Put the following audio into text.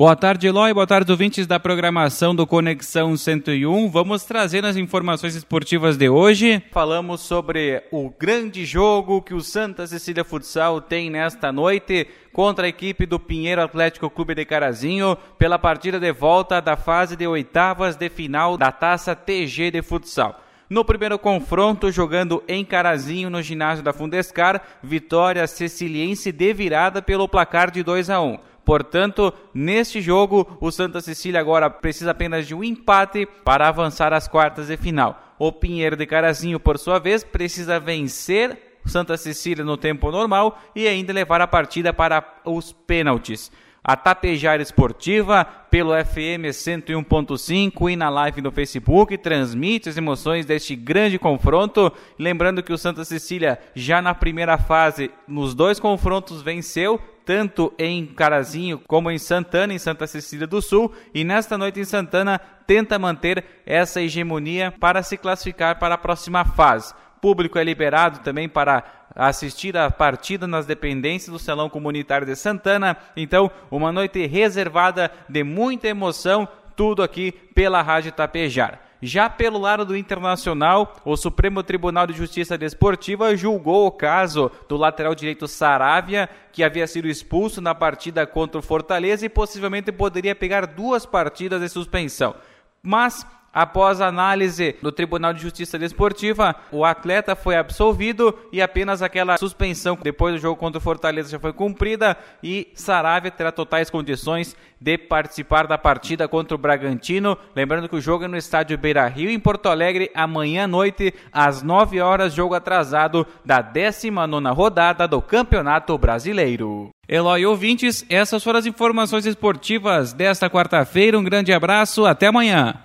Boa tarde, Eloy. Boa tarde, ouvintes da programação do Conexão 101. Vamos trazer as informações esportivas de hoje. Falamos sobre o grande jogo que o Santa Cecília Futsal tem nesta noite contra a equipe do Pinheiro Atlético Clube de Carazinho pela partida de volta da fase de oitavas de final da Taça TG de Futsal. No primeiro confronto, jogando em Carazinho, no ginásio da Fundescar, vitória ceciliense de virada pelo placar de 2 a 1. Portanto, neste jogo, o Santa Cecília agora precisa apenas de um empate para avançar às quartas de final. O Pinheiro de Carazinho, por sua vez, precisa vencer Santa Cecília no tempo normal e ainda levar a partida para os pênaltis a Tapejar Esportiva pelo FM 101.5 e na live no Facebook transmite as emoções deste grande confronto. Lembrando que o Santa Cecília já na primeira fase, nos dois confrontos venceu, tanto em Carazinho como em Santana, em Santa Cecília do Sul, e nesta noite em Santana tenta manter essa hegemonia para se classificar para a próxima fase público é liberado também para assistir a partida nas dependências do Salão Comunitário de Santana. Então, uma noite reservada de muita emoção, tudo aqui pela Rádio Tapejar. Já pelo lado do Internacional, o Supremo Tribunal de Justiça Desportiva julgou o caso do lateral direito Saravia, que havia sido expulso na partida contra o Fortaleza e possivelmente poderia pegar duas partidas de suspensão. Mas Após análise do Tribunal de Justiça Desportiva, o atleta foi absolvido e apenas aquela suspensão depois do jogo contra o Fortaleza já foi cumprida e Saravia terá totais condições de participar da partida contra o Bragantino. Lembrando que o jogo é no estádio Beira Rio, em Porto Alegre, amanhã à noite, às 9 horas, jogo atrasado da 19 rodada do Campeonato Brasileiro. Eloy ouvintes, essas foram as informações esportivas desta quarta-feira. Um grande abraço, até amanhã.